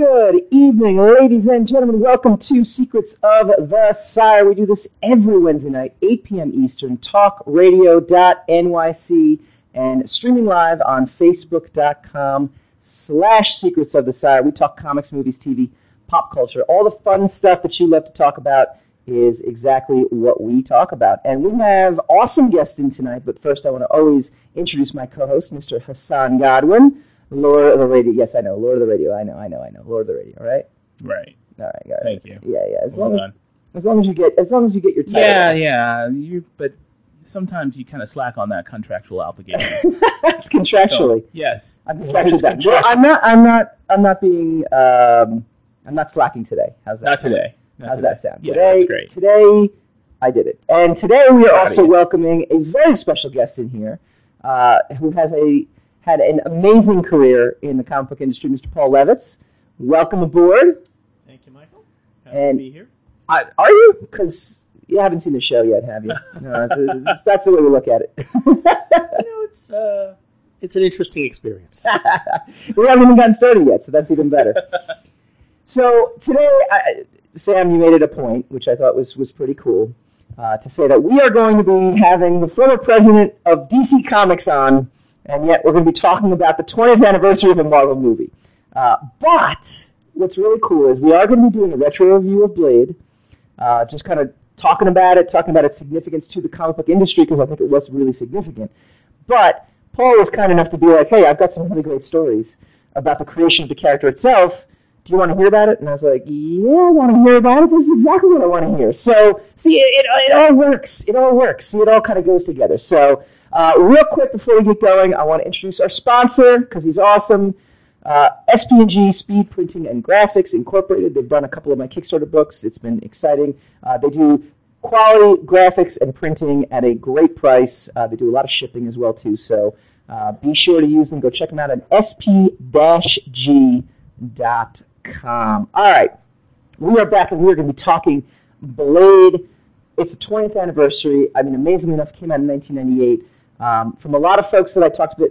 Good evening, ladies and gentlemen. Welcome to Secrets of the Sire. We do this every Wednesday night, 8 p.m. Eastern, talkradio.nyc, and streaming live on facebook.com slash Secrets of the Sire. We talk comics, movies, TV, pop culture, all the fun stuff that you love to talk about is exactly what we talk about. And we have awesome guests in tonight, but first I want to always introduce my co-host, Mr. Hassan Godwin. Lord of the Radio. Yes, I know. Lord of the Radio. I know. I know. I know. Lord of the Radio. Right. right. All right. Right. Thank you. Yeah, yeah. As Well long as done. as long as you get as long as you get your title. Yeah, yeah. You, but sometimes you kind of slack on that contractual obligation. That's contractually. So, yes. I'm done. Well. I'm not. I'm not. I'm not being. Um, I'm not slacking today. How's that? Not sound? today. Not How's today. that sound? Yeah, today, that's great. Today, I did it. And today we are also welcoming a very special guest in here, uh, who has a had an amazing career in the comic book industry, Mr. Paul Levitz. Welcome aboard. Thank you, Michael. Happy And- to be here. I, are you? Because you haven't seen the show yet, have you? No, that's, that's the way we look at it. You know, it's uh, it's an interesting experience. we haven't even gotten started yet, so that's even better. so today, I, Sam, you made it a point, which I thought was was pretty cool, uh, to say that we are going to be having the former president of DC Comics on, and yet we're going to be talking about the 20th anniversary of a Marvel movie. Uh, but what's really cool is we are going to be doing a retro review of Blade, uh, just kind of talking about it, talking about its significance to the comic book industry because I think it was really significant. But Paul was kind enough to be like, "Hey, I've got some really great stories about the creation of the character itself. Do you want to hear about it?" And I was like, "Yeah, I want to hear about it. This is exactly what I want to hear." So, see, it, it, it all works. It all works. See, it all kind of goes together. So, uh, real quick before we get going, I want to introduce our sponsor because he's awesome. Uh, SPG Speed Printing and Graphics Incorporated. They've done a couple of my Kickstarter books. It's been exciting. Uh, they do quality graphics and printing at a great price. Uh, they do a lot of shipping as well too. So uh, be sure to use them. Go check them out at sp-g.com. All right, we are back and we are going to be talking Blade. It's the 20th anniversary. I mean, amazingly enough, it came out in 1998. Um, from a lot of folks that I talked to,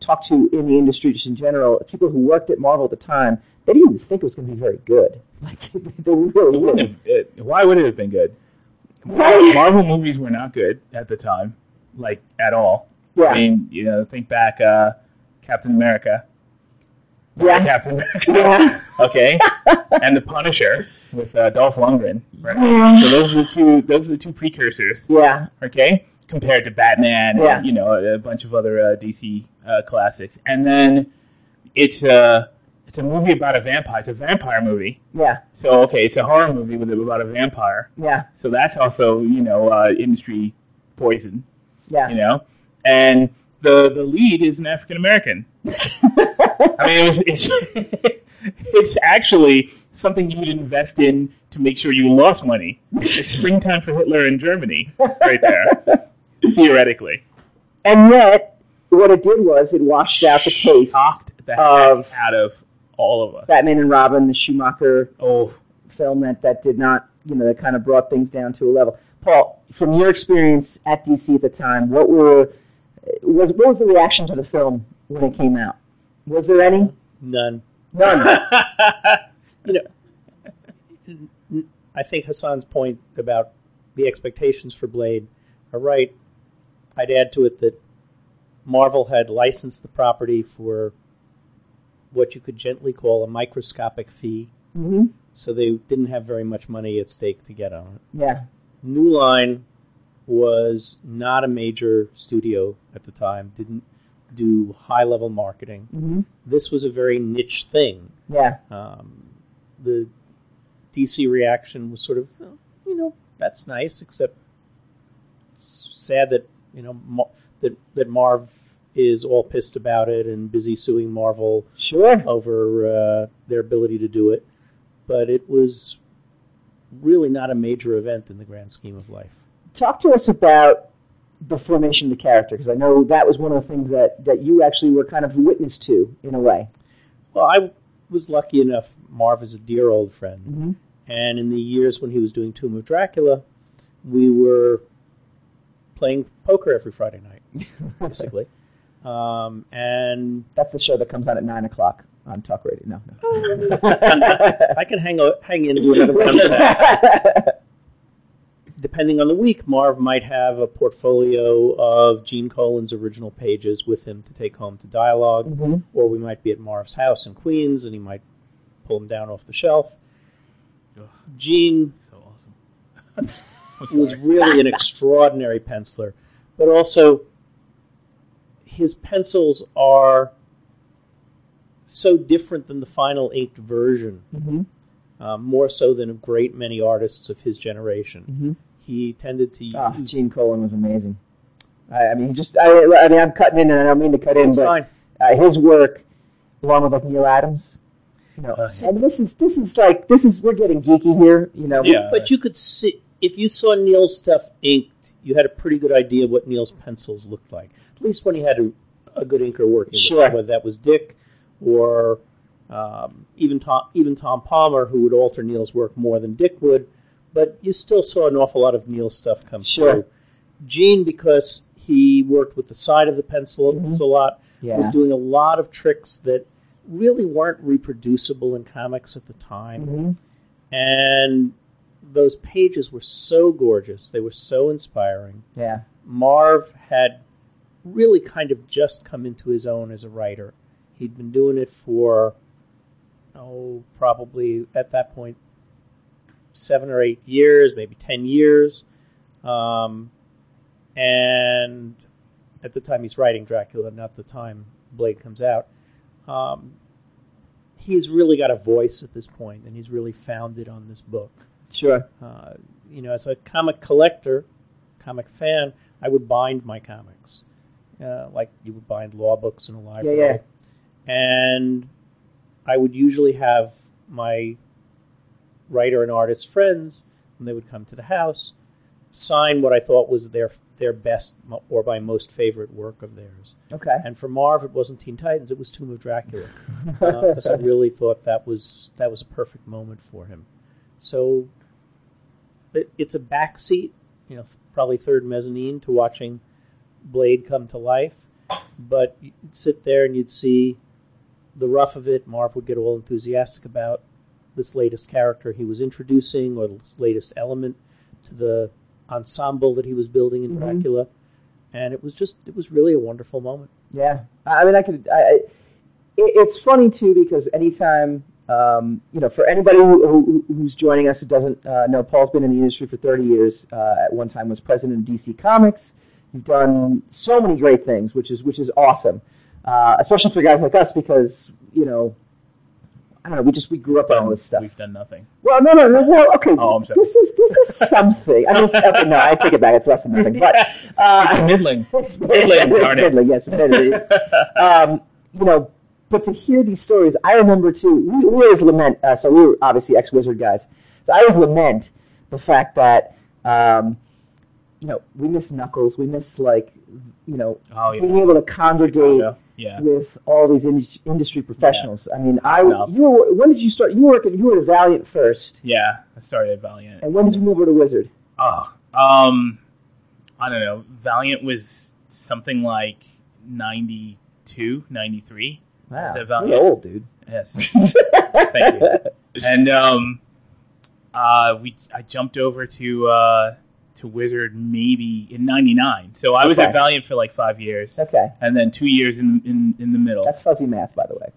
talked to in the industry, just in general, people who worked at Marvel at the time, they didn't even think it was going to be very good. Like they really Wouldn't it- why would it have been good? Right. Marvel movies were not good at the time, like at all. Yeah. I mean, you know, think back, uh, Captain America. Yeah. Captain America. Yeah. okay. and the Punisher with uh, Dolph Lundgren. Right. Yeah. So those are the two. Those are the two precursors. Yeah. okay, compared to Batman Yeah. and you know a bunch of other uh, DC uh, classics. And then it's a it's a movie about a vampire. It's a vampire movie. Yeah. So okay, it's a horror movie with about a vampire. Yeah. So that's also you know uh, industry poison. Yeah. You know, and the the lead is an African American. I mean, it was, it's it's actually something you would invest in to make sure you lost money. It's springtime for Hitler in Germany, right there, theoretically. And yet, what it did was it washed out the taste. Shocked the Of- heck out of all of us. Batman and Robin, the Schumacher Oh, film that, that did not, you know, that kind of brought things down to a level. Paul, from your experience at DC at the time, what were was what was the reaction to the film when it came out? Was there any? None. None. You know, I think Hassan's point about the expectations for Blade are right. I'd add to it that Marvel had licensed the property for what you could gently call a microscopic fee, hmm so they didn't have very much money at stake to get on it. Yeah. New Line was not a major studio at the time, didn't do high level marketing. hmm This was a very niche thing. Yeah. Um, the DC reaction was sort of, "Oh, you know, that's nice, except it's sad that, you know, Mar- that, that Marv is all pissed about it and busy suing Marvel Sure. over uh, their ability to do it. But it was really not a major event in the grand scheme of life. Talk to us about the formation of the character, because I know that was one of the things that, that you actually were kind of witness to in a way. Well, I was lucky enough. Marv is a dear old friend, hmm and in the years when he was doing Tomb of Dracula, we were playing poker every Friday night, basically. um, and That's the show that comes out at nine o'clock. on talk radio. No, no. I can hang o- hang in with another round of that. Depending on the week, Marv might have a portfolio of Gene Colan's original pages with him to take home to dialogue, Mhm. or we might be at Marv's house in Queens and he might pull them down off the shelf. Ugh, Gene so awesome. I'm was really an extraordinary penciler, but also his pencils are so different than the final inked version, Mhm. um, more so than a great many artists of his generation. Mhm. He tended to use. Ah, Gene Colan was amazing. I, I mean, just I, I mean, I'm cutting in, and I don't mean to cut in, but uh, his work, along with like Neal Adams, you know, Uh, and this is this is like this is we're getting geeky here, you know. Yeah. But you could see if you saw Neal's stuff inked, you had a pretty good idea of what Neal's pencils looked like. At least when he had a, a good inker working with Sure. him, whether that was Dick or um, even Tom, even Tom Palmer, who would alter Neal's work more than Dick would. But you still saw an awful lot of Neal's stuff come Sure. through. Gene, because he worked with the side of the pencil Mhm. a lot, yeah, was doing a lot of tricks that really weren't reproducible in comics at the time Mhm. and those pages were so gorgeous. They were so inspiring. yeah, Marv had really kind of just come into his own as a writer. He'd been doing it for, oh, probably at that point, seven or eight years, maybe 10 years. Um, and at the time he's writing Dracula, not the time Blade comes out. Um, he's really got a voice at this point, and he's really found it on this book. Sure, Uh, you know, as a comic collector, comic fan, I would bind my comics, uh, like you would bind law books in a library. yeah. And I would usually have my writer and artist friends, when they would come to the house, sign what I thought was their their best or my most favorite work of theirs. okay, And for Marv, it wasn't Teen Titans; it was Tomb of Dracula because I really thought that was that was a perfect moment for him. So it, it's a backseat, you know, probably third mezzanine to watching Blade come to life. But you'd sit there and you'd see the rough of it. Marv would get all enthusiastic about this latest character he was introducing or this latest element to the ensemble that he was building in Mhm. Dracula. And it was just, it was really a wonderful moment. Yeah, I mean, I could. I, I, it, it's funny too because anytime, um, you know, for anybody who, who, who's joining us who doesn't uh, know, Paul's been in the industry for 30 years. Uh, at one time, was president of DC Comics. You've done so many great things, which is which is awesome, uh, especially for guys like us because you know. I don't know. We just we grew up on all this stuff. We've done nothing. Well, no, no, no. Well, okay. Oh, I'm sorry. This is this is something. I mean, okay, no, I take it back. It's less than nothing. But uh, middling. it's Middling, it's darn it. middling, yes, middling. um, you know, but to hear these stories, I remember too. We, we always lament. Uh, so we were obviously ex-wizard guys. So I always lament the fact that um, you know we miss Knuckles. We miss like you know Oh yeah. being able to congregate Yeah. Yeah. with all these indus- industry professionals. I mean, I No. you were when did you start? You were working. You were at Valiant first, Yeah. I started at Valiant. and when did you move over to Wizard? Oh, um, I don't know. Valiant was something like 92, 93. Wow, Is that Valiant? you're old, dude. Yes. Thank you. And um, uh, we I jumped over to uh, to Wizard maybe in '99. So I was Okay. at Valiant for like five years, Okay, and then two years in in, in the middle. that's fuzzy math, by the way.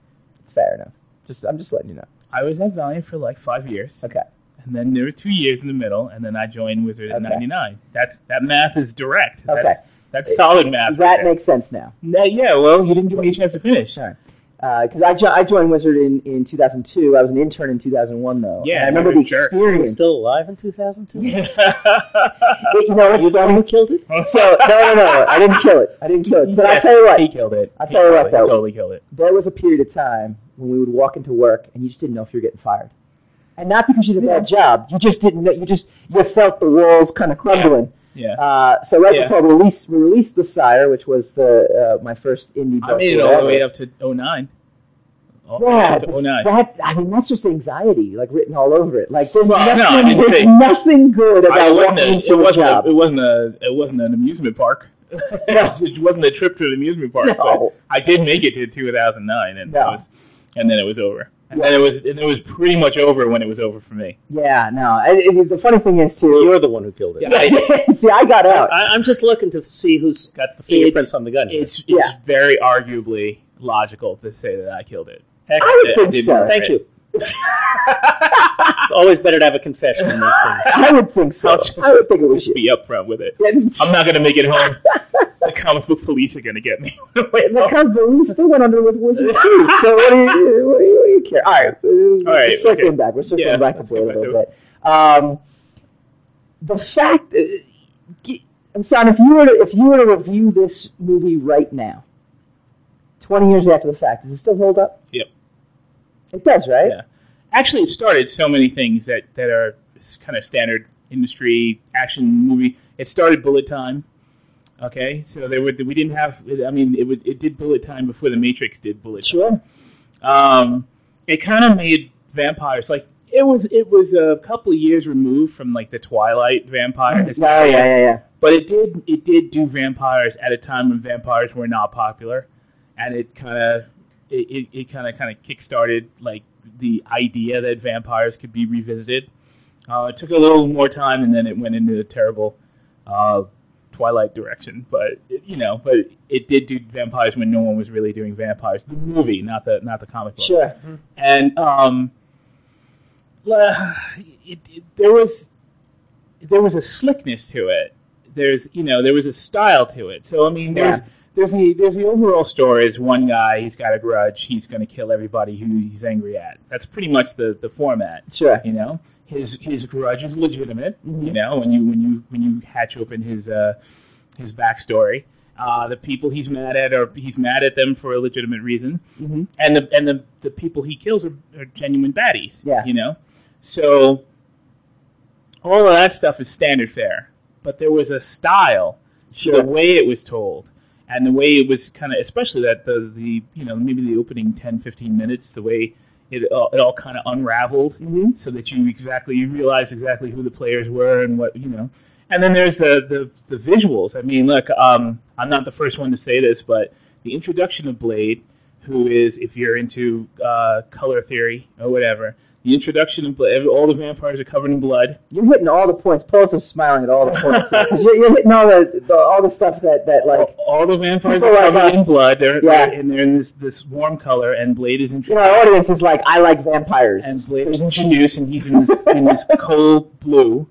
It's fair enough. Just I'm just letting you know. I was at Valiant for like five years, Okay. and then there were two years in the middle, and then I joined Wizard in Okay. '99. That's that math is direct. Okay. That's, that's solid math. That right there. makes sense now. No, yeah, well, you didn't give me a chance to finish. Sorry. Uh, because I, jo- I joined Wizard in, in 2002. I was an intern in 2001, though. Yeah, And I remember the a jerk. He was experience. still alive in 2002? you know, it's You the who killed it? So, no, no, no. I didn't kill it. I didn't kill it. But I'll tell you what. he killed it. I'll He tell you what, it. though. He totally killed it. There was a period of time when we would walk into work and you just didn't know if you were getting fired. And not because you did a bad job. You just didn't know. You just you felt the walls kind of crumbling. Yeah. Uh, so right Yeah. before we released, we released The Sire, which was the uh, my first indie book. I made it all the way up to 09. All Yeah, 09. that I mean that's just anxiety, like written all over it. Like there's Well, no, nothing, didn't there's nothing good about walking a, into it a wasn't job. A, it wasn't a it wasn't an amusement park. it wasn't a trip to an amusement park. No. But I did make it to 2009, and No. Was and then it was over. And it was and it was pretty much over when it was over for me. Yeah, no. I, I- the funny thing is too. You're the one who killed it. Yeah. see, I got out. I, I'm just looking to see who's got the fingerprints on the gun. It's it's Yeah. very arguably logical to say that I killed it. Heck, I would I think didn't so. Thank it. you. It's always better to have a confession in these things. I would think so. Just- I would think it was Just you. be upfront with it. Yeah, I'm not gonna make it home. the comic book police are gonna get me. the company still went under with Wizard too. So what do you, what do you, what do you care? All right, uh, All right, we're circling okay. back. We're circling Yeah, back to let's a little bit. Um, the fact, uh, Hassan, if you were to, if you were to review this movie right now, twenty years after the fact, does it still hold up? Yep. It does, right? Yeah. Actually, it started so many things that, that are kind of standard industry action movie. It started bullet time. Okay, so there were we didn't have. I mean, it would it did bullet time before the Matrix did bullet. Time. Sure. Um, it kind of made vampires like it was. It was a couple of years removed from like the Twilight vampire. Oh, yeah, hysteria. yeah, yeah. But it did it did do vampires at a time when vampires were not popular, and it kind of it, it, it kind of kind of kickstarted like the idea that vampires could be revisited. Uh, it took a little more time, and then it went into a terrible uh, Twilight direction. But it, you know, but it did do vampires when no one was really doing vampires. The movie, not the not the comic book Sure. and um, it, it, there was there was a slickness to it. There's you know there was a style to it. So I mean there's Yeah. There's the there's the overall story is one guy he's got a grudge he's going to kill everybody who he's angry at. That's pretty much the the format. Sure. You know his his grudge is legitimate. Mhm. You know when you when you when you hatch open his uh, his backstory. Uh, the people he's mad at, or he's mad at them for a legitimate reason hmm and the and the, the people he kills are, are genuine baddies. Yeah. you know. So all of that stuff is standard fare, but there was a style Sure. the way it was told, and the way it was kind of, especially that the the you know maybe the opening 10, 15 minutes, the way it all, it all kind of unraveled, hmm so that you exactly you realize exactly who the players were and what you know. And then there's the the, the visuals. I mean, look, um, I'm not the first one to say this, but the introduction of Blade, who is if you're into uh, color theory or whatever, the introduction of Blade, all the vampires are covered in blood. You're hitting all the points. Paul's just smiling at all the points because you're, you're hitting all the, the all the stuff that that like all, all the vampires are like covered in blood. They're, Yeah. they're and they're in this this warm color, and Blade is you know introduced. our audience is like I like vampires. and Blade is introduced, and he's in this, in this cold blue.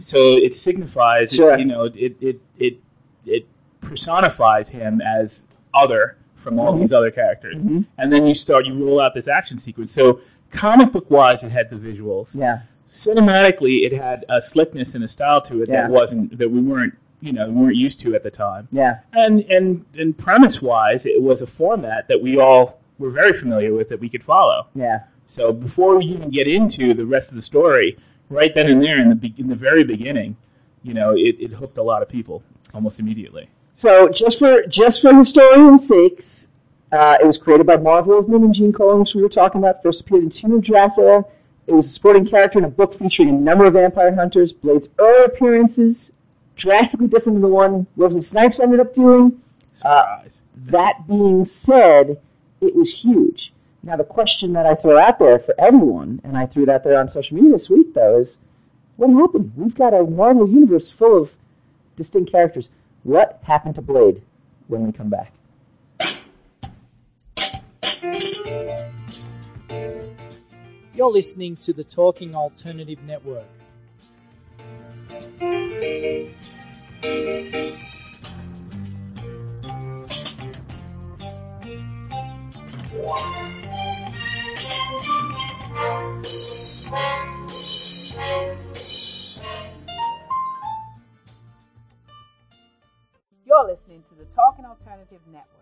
So it signifies, Sure. you know, it it it it personifies him as other from all Mhm. these other characters. Mhm. And then you start, you roll out this action sequence. So comic book wise, it had the visuals. Yeah, Cinematically, it had a slickness and a style to it Yeah. that wasn't that we weren't, you know, we weren't used to at the time yeah, and and and premise wise, it was a format that we all were very familiar with that we could follow. yeah. So before we even get into the rest of the story, right then and there in the be- in the very beginning, you know, it, it hooked a lot of people almost immediately. So just for just for historians' sakes, uh, it was created by Marv Wolfman and Gene Colan, which we were talking about. First appeared in Tomb of Dracula. It was a supporting character in a book featuring a number of vampire hunters. Blade's early appearances drastically different than the one Wesley Snipes ended up doing. Surprise! That being said, it was huge. Now, the question that I throw out there for everyone, and I threw it out there on social media this week, though, is what happened? We've got a Marvel universe full of distinct characters. What happened to Blade when we come back? You're listening to the Talking Alternative Network. You're listening to the Talking Alternative Network.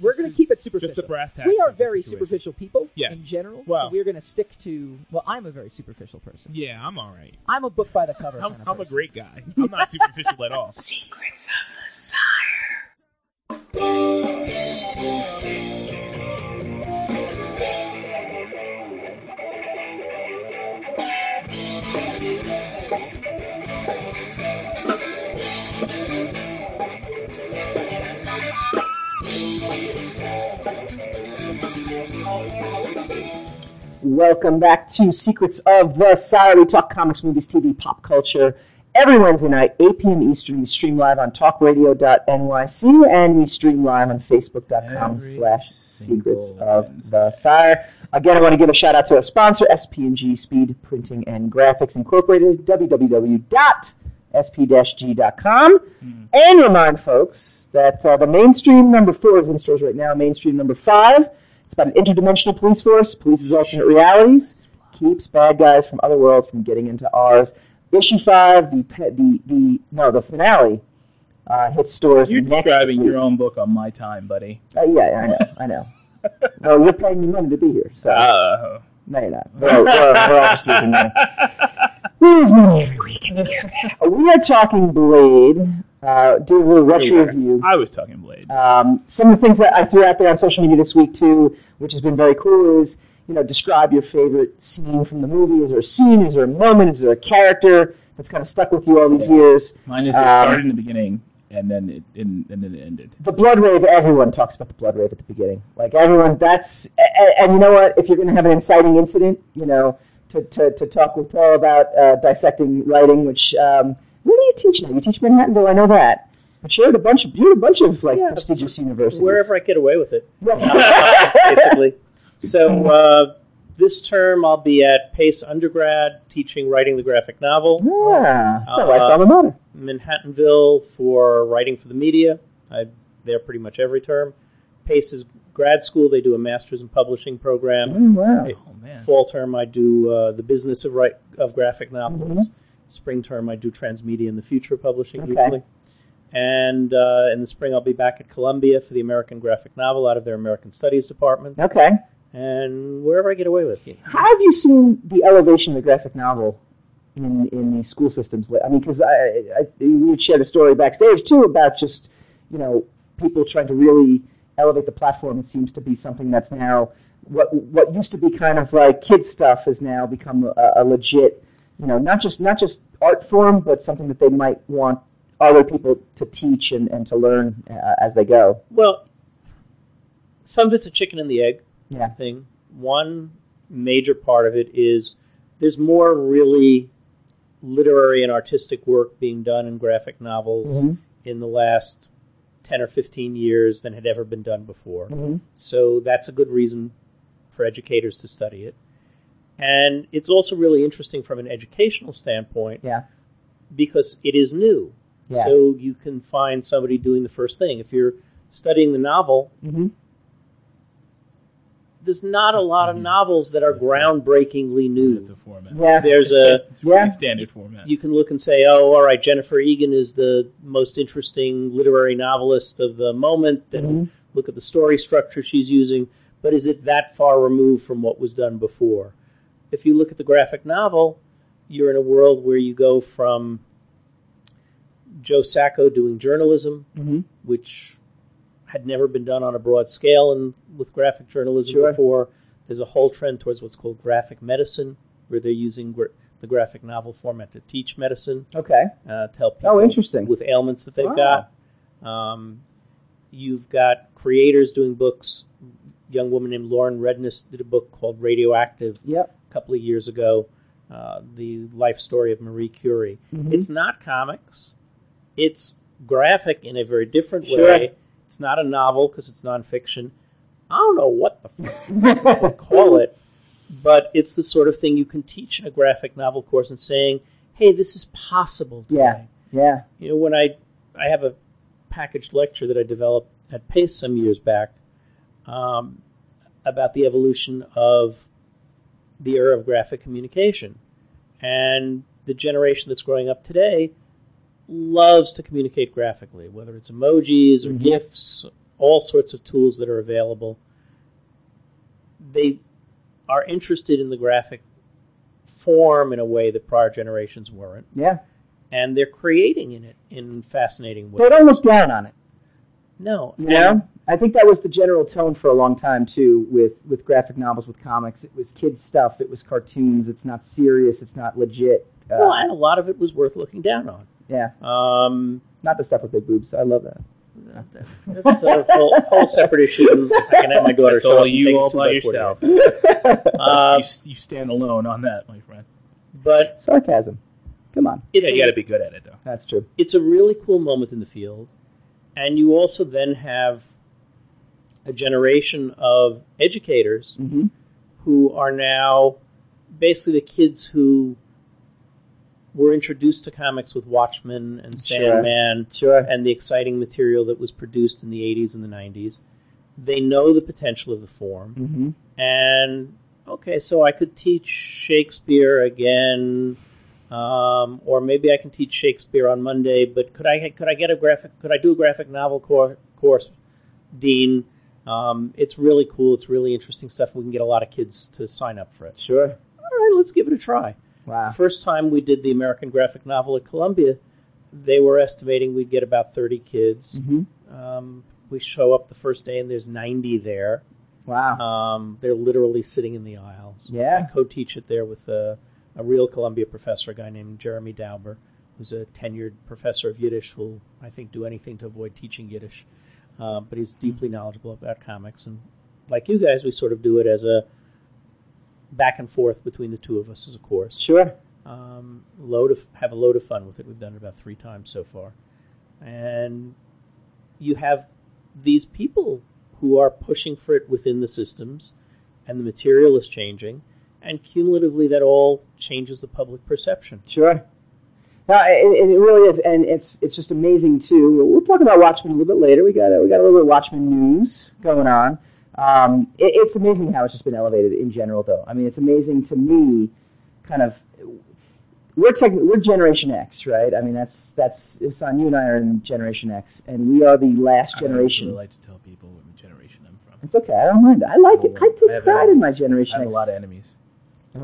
We're going to keep it superficial. Just the brass tacks. we are very situation. superficial people Yes. in general. Wow. So we're going to stick to. Well, I'm a very superficial person. Yeah, I'm all right. I'm a book by the cover. I'm, kind of I'm a great guy. I'm not superficial at all. Welcome back to Secrets of the Sire. We talk comics, movies, TV, pop culture. Every Wednesday night, 8 p.m. Eastern, we stream live on talkradio.nyc and we stream live on facebook.com slash Secrets of the Sire. Again, I want to give a shout out to our sponsor, SP&G Speed Printing and Graphics Incorporated, www.sp-g.com. And remind folks that uh, the mainstream number four is in stores right now. Mainstream number five. It's about an interdimensional police force, police's alternate realities, keeps bad guys from other worlds from getting into ours. Issue five, the the the no, the finale uh, hits stores You're describing week. your own book on my time, buddy. Uh, yeah, I know, I know. well, you're paying me money to be here, so Uh, no, you're not. We're, we're, we're all just losing money. We lose money every week. we are talking Blade. Uh, do a little retro review. I was talking Blade. Um, some of the things that I threw out there on social media this week too, which has been very cool, is you know describe your favorite scene from the movie. Is there a scene? Is there a moment? Is there a character that's kind of stuck with you all these years? Mine is it um, started in the beginning and then it and, and then it ended. The blood rave. Everyone talks about the blood rave at the beginning. Like everyone, that's and, and you know what? If you're going to have an inciting incident, you know, to, to, to talk with Paul about uh, dissecting writing, which um, where do you teach now? You teach Manhattanville. I know that. But you're at a bunch of you're at a bunch of like Yeah. prestigious universities. Wherever I get away with it, basically. So uh, this term, I'll be at Pace undergrad teaching writing the graphic novel. Yeah, that's my Uh, wife's alma mater. Manhattanville for writing for the media. I'm there pretty much every term. Pace is grad school. They do a master's in publishing program. Oh, wow. Oh man. Fall term, I do uh, the business of write, of graphic novels. Mhm. Spring term, I do transmedia in the future publishing Okay. usually. And uh, in the spring, I'll be back at Columbia for the American Graphic Novel out of their American Studies department. Okay. And wherever I get away with. How have you seen the elevation of the graphic novel in in the school systems? I mean, because I, I, we shared a story backstage too about just you know people trying to really elevate the platform. It seems to be something that's now what what used to be kind of like kid stuff has now become a, a legit you know not just not just art form, but something that they might want other people to teach and, and to learn uh, as they go. Well, some of it's a chicken and the egg Yeah. thing. One major part of it is there's more really literary and artistic work being done in graphic novels Mhm. in the last 10 or 15 years than had ever been done before. Mhm. So that's a good reason for educators to study it. And it's also really interesting from an educational standpoint Yeah. because it is new. Yeah. So you can find somebody doing the first thing. If you're studying the novel, Mhm. there's not a lot of novels that are groundbreakingly It's new. a format. Yeah. There's a It's a pretty Yeah. standard format. you can look and say, oh, all right, Jennifer Egan is the most interesting literary novelist of the moment, and Mhm. look at the story structure she's using. But is it that far removed from what was done before? If you look at the graphic novel, you're in a world where you go from Joe Sacco doing journalism, Mhm. which had never been done on a broad scale and with graphic journalism Sure. before. There's a whole trend towards what's called graphic medicine, where they're using gra- the graphic novel format to teach medicine, Okay. uh, to help people Oh, interesting. with ailments that they've Wow. got. Um, you've got creators doing books. A young woman named Lauren Redniss did a book called Radioactive Yep. A couple of years ago. Uh, the life story of Marie Curie. Mhm. It's not comics. It's graphic in a very different Sure. way. It's not a novel because it's nonfiction. I don't know what the call it, but it's the sort of thing you can teach in a graphic novel course and saying, "Hey, this is possible." Today. Yeah. Yeah. You know, when I I have a packaged lecture that I developed at Pace some years back um, about the evolution of the era of graphic communication, and the generation that's growing up today loves to communicate graphically, whether it's emojis or Mhm. GIFs, all sorts of tools that are available. They are interested in the graphic form in a way that prior generations weren't Yeah. and they're creating in it in fascinating ways. They don't look down on it. No, Yeah. know, I think that was the general tone for a long time too, with with graphic novels, with comics. It was kids stuff. It was cartoons. It's not serious. It's not legit. Uh, well, and a lot of it was worth looking down on. yeah, Um, not the stuff with big boobs. I love that. that's a whole, whole separate issue. and I can have my daughter That's all you all by by yourself. Uh, you, s- you stand alone on that, my friend. but Sarcasm. Come on, it's yeah, you a, got to be good at it, though. that's true. it's a really cool moment in the field, and you also then have a generation of educators hmm who are now basically the kids who were introduced to comics with Watchmen and Sandman Sure. and the exciting material that was produced in the 80s and the 90s. They know the potential of the form. hmm And okay, so I could teach Shakespeare again, um, or maybe I can teach Shakespeare on Monday. But could I could I get a graphic? Could I do a graphic novel cor- course, Dean? Um, it's really cool. It's really interesting stuff. We can get a lot of kids to sign up for it. Sure. All right, let's give it a try. Wow. First time we did the American graphic novel at Columbia, they were estimating we'd get about 30 kids. hmm Um, we show up the first day and there's 90 there. Wow. Um, they're literally sitting in the aisles. Yeah. I co-teach it there with a, a real Columbia professor, a guy named Jeremy Dauber, who's a tenured professor of Yiddish who'll, I think, do anything to avoid teaching Yiddish. Uh, but he's deeply knowledgeable about comics. And like you guys, we sort of do it as a back and forth between the two of us as a course. Sure. Um, load of have a load of fun with it. We've done it about three times so far, and you have these people who are pushing for it within the systems, and the material is changing, and cumulatively that all changes the public perception. Sure. No, it, it it really is, and it's it's just amazing too. We'll, we'll talk about Watchmen a little bit later. We got a, we got a little bit of Watchmen news going on. Um, it, it's amazing how it's just been elevated in general, though. I mean, it's amazing to me, kind of. We're tech, we're Generation X, right? I mean, that's that's it's on you and I are in Generation X, and we are the last I generation. really like to tell people what generation I'm from. It's okay. I don't mind. I like it. I I take have pride in my. Generation I have X. a lot of enemies.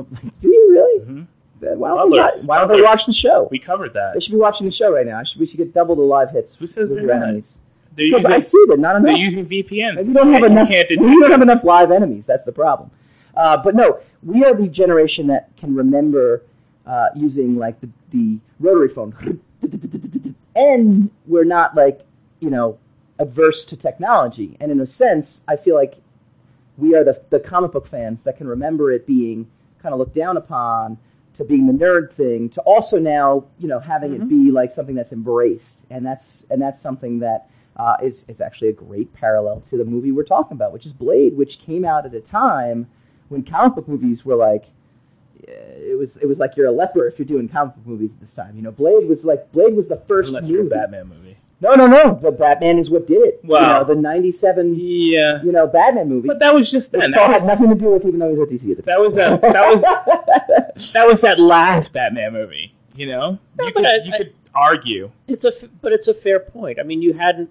Do you really? hmm Why don't, they, Others. why don't they watch the show? We covered that. They should be watching the show right now. I should, we should get double the live hits. Who says with your enemies. Because I see that not enough. they're using VPN. You don't have You enough. can't Maybe detect don't have enough live enemies. That's the problem. Uh, but no, we are the generation that can remember uh, using like the, the rotary phone, and we're not like you know adverse to technology. And in a sense, I feel like we are the the comic book fans that can remember it being kind of looked down upon to being the nerd thing to also now you know having it be like something that's embraced. And that's and that's something that uh, is is actually a great parallel to the movie we're talking about which is blade which came out at a time when comic book movies were like uh, it was it was like you're a leper if you're doing comic book movies at this time you know? Blade was like blade was the first Unless you're a movie. Batman movie. No no no but batman is what did it Wow. you know the 97 Yeah. you know batman movie But that was just then. That was, had nothing to do with even though he was at dc at the time that was that. That was that was that last Batman movie. You know, No, you could I- you I- could argue. It's a f- but it's a fair point. I mean, you hadn't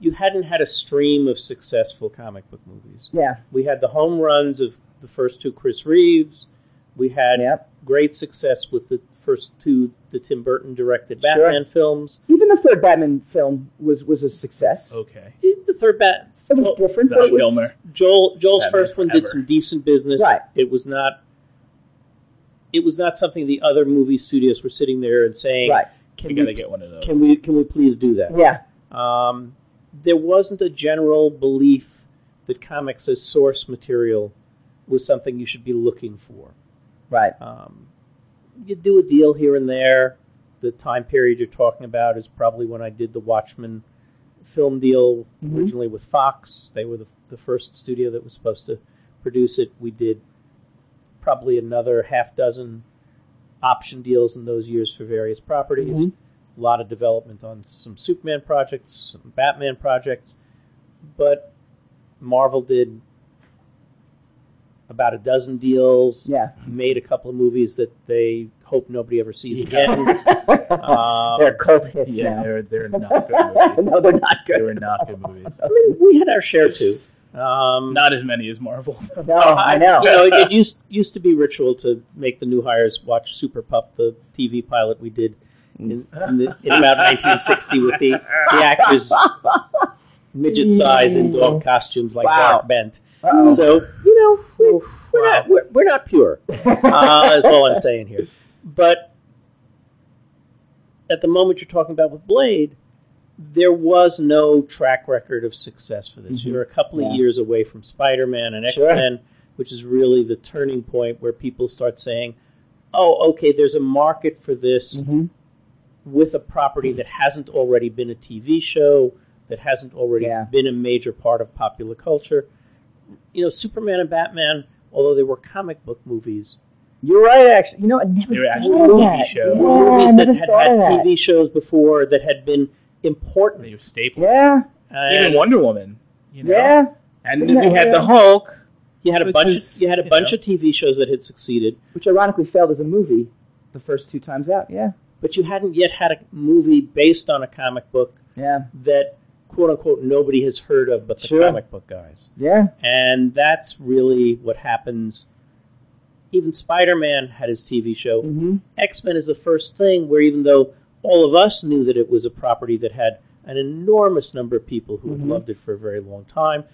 you hadn't had a stream of successful comic book movies. yeah We had the home runs of the first two Chris Reeves. We had Yep. great success with the first two the Tim Burton directed Sure. Batman films. even the third batman film was was a success Okay. The third Bat it was different but it was Kilmer. Joel Joel's Batman first one Forever. did some decent business. Right. It was not it was not something the other movie studios were sitting there and saying, right "Can You we got to get one of those. can we can we please do that?" yeah Um, there wasn't a general belief that comics as source material was something you should be looking for. right Um, you do a deal here and there, the time period you're talking about is probably when I did the Watchmen film deal Mhm. originally with Fox. They were the, the first studio that was supposed to produce it. We did probably another half dozen option deals in those years for various properties. Mhm. A lot of development on some Superman projects, some Batman projects, but Marvel did about a dozen deals. Yeah. Made a couple of movies that they hope nobody ever sees again. Um, they're cult hits Yeah, now. they're they're not good movies. no, they're not good. They good. were not good movies. I mean, we had our share too. Um, Not as many as Marvel. No, I know. You know, it, it used used to be ritual to make the new hires watch Super Pup, the TV pilot we did in, in, the, in about 1960 with the, the actors midget size in dog costumes like Wow. Bark Bent. Uh-oh. So you know, we're, we're not we're, we're not pure. Uh, is all I'm saying here. But at the moment you're talking about with Blade, there was no track record of success for this. Mhm. You're a couple of years away from Spider-Man and X-Men, which is really the turning point where people start saying, "Oh, okay, there's a market for this Mhm. with a property that hasn't already been a TV show, that hasn't already Yeah. been a major part of popular culture." You know, Superman and Batman, although they were comic book movies, You're right, actually. You know, I never They were actually of TV that. shows. Yeah, were I movies that never had thought had of that. TV shows before that had been important. They were staples. Yeah, And Even Wonder Woman. You know? yeah. And Yeah, then we had yeah. the Hulk. you had a Which bunch. was, of, you had a you bunch know. of TV shows that had succeeded, Which ironically failed as a movie the first two times out. Yeah, but you hadn't yet had a movie based on a comic book yeah, that "quote unquote" nobody has heard of but the Sure. comic book guys. yeah. And that's really what happens. Even Spider-Man had his TV show. Mm-hmm. X-Men is the first thing where even though all of us knew that it was a property that had an enormous number of people who Mhm. had loved it for a very long time,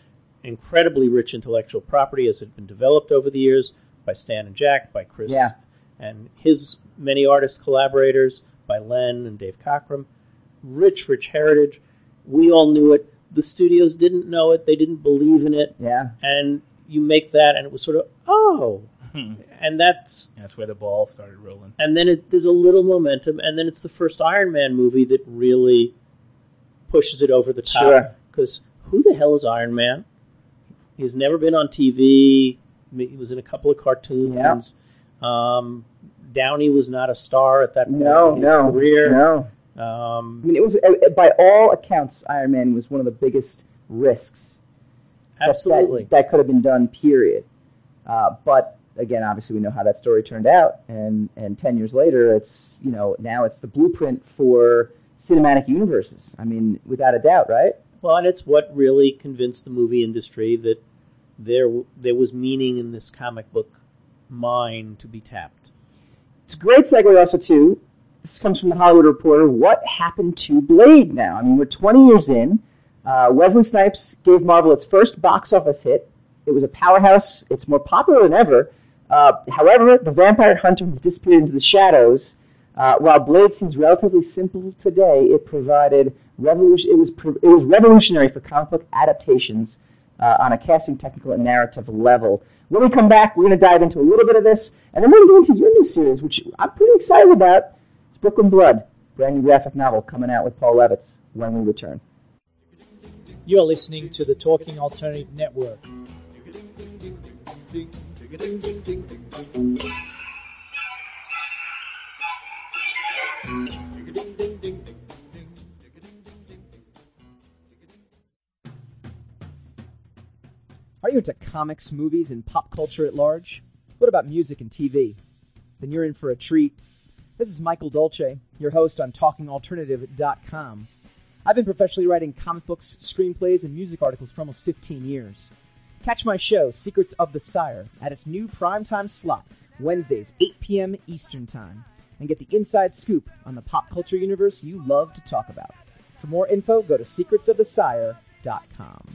incredibly rich intellectual property as it had been developed over the years by Stan and Jack, by Chris Yeah. and his many artist collaborators, by Len and Dave Cockrum. Rich, rich heritage. We all knew it. The studios didn't know it. They didn't believe in it. Yeah. And you make that, and it was sort of, oh. Hmm. And that's That's where the ball started rolling. and then it, there's a little momentum, and then it's the first Iron Man movie that really pushes it over the top. Sure. Because who the hell is Iron Man? He's never been on TV. He was in a couple of cartoons. Um, Downey was not a star at that point No, in his no, career. no. Um, I mean, it was uh, by all accounts, Iron Man was one of the biggest risks absolutely. that, that could have been done. Period. Uh, but again, obviously, we know how that story turned out, and and ten years later, it's you know now it's the blueprint for cinematic universes. I mean, without a doubt, right? Well, and it's what really convinced the movie industry that there there was meaning in this comic book mine to be tapped. It's a great segue also too. This comes from the Hollywood Reporter. What happened to Blade now? I mean, we're 20 years in. Uh, Wesley Snipes gave Marvel its first box office hit. It was a powerhouse. It's more popular than ever. Uh, however, the vampire hunter has disappeared into the shadows. Uh, while Blade seems relatively simple today, it provided revolution. It was it was revolutionary for comic book adaptations uh, on a casting, technical, and narrative level. When we come back, we're going to dive into a little bit of this, and then we're going to get into your new series, which I'm pretty excited about. Brooklyn Blood, brand new graphic novel coming out with Paul Levitz. When we return. You're listening to the Talking Alternative Network. Are you into comics, movies, and pop culture at large? What about music and TV? Then you're in for a treat. This is Michael Dolce, your host on TalkingAlternative.com. I've been professionally writing comic books, screenplays, and music articles for almost 15 years. Catch my show, Secrets of the Sire, at its new primetime slot, Wednesdays, 8 p.m. Eastern Time, and get the inside scoop on the pop culture universe you love to talk about. For more info, go to secretsofthesire.com.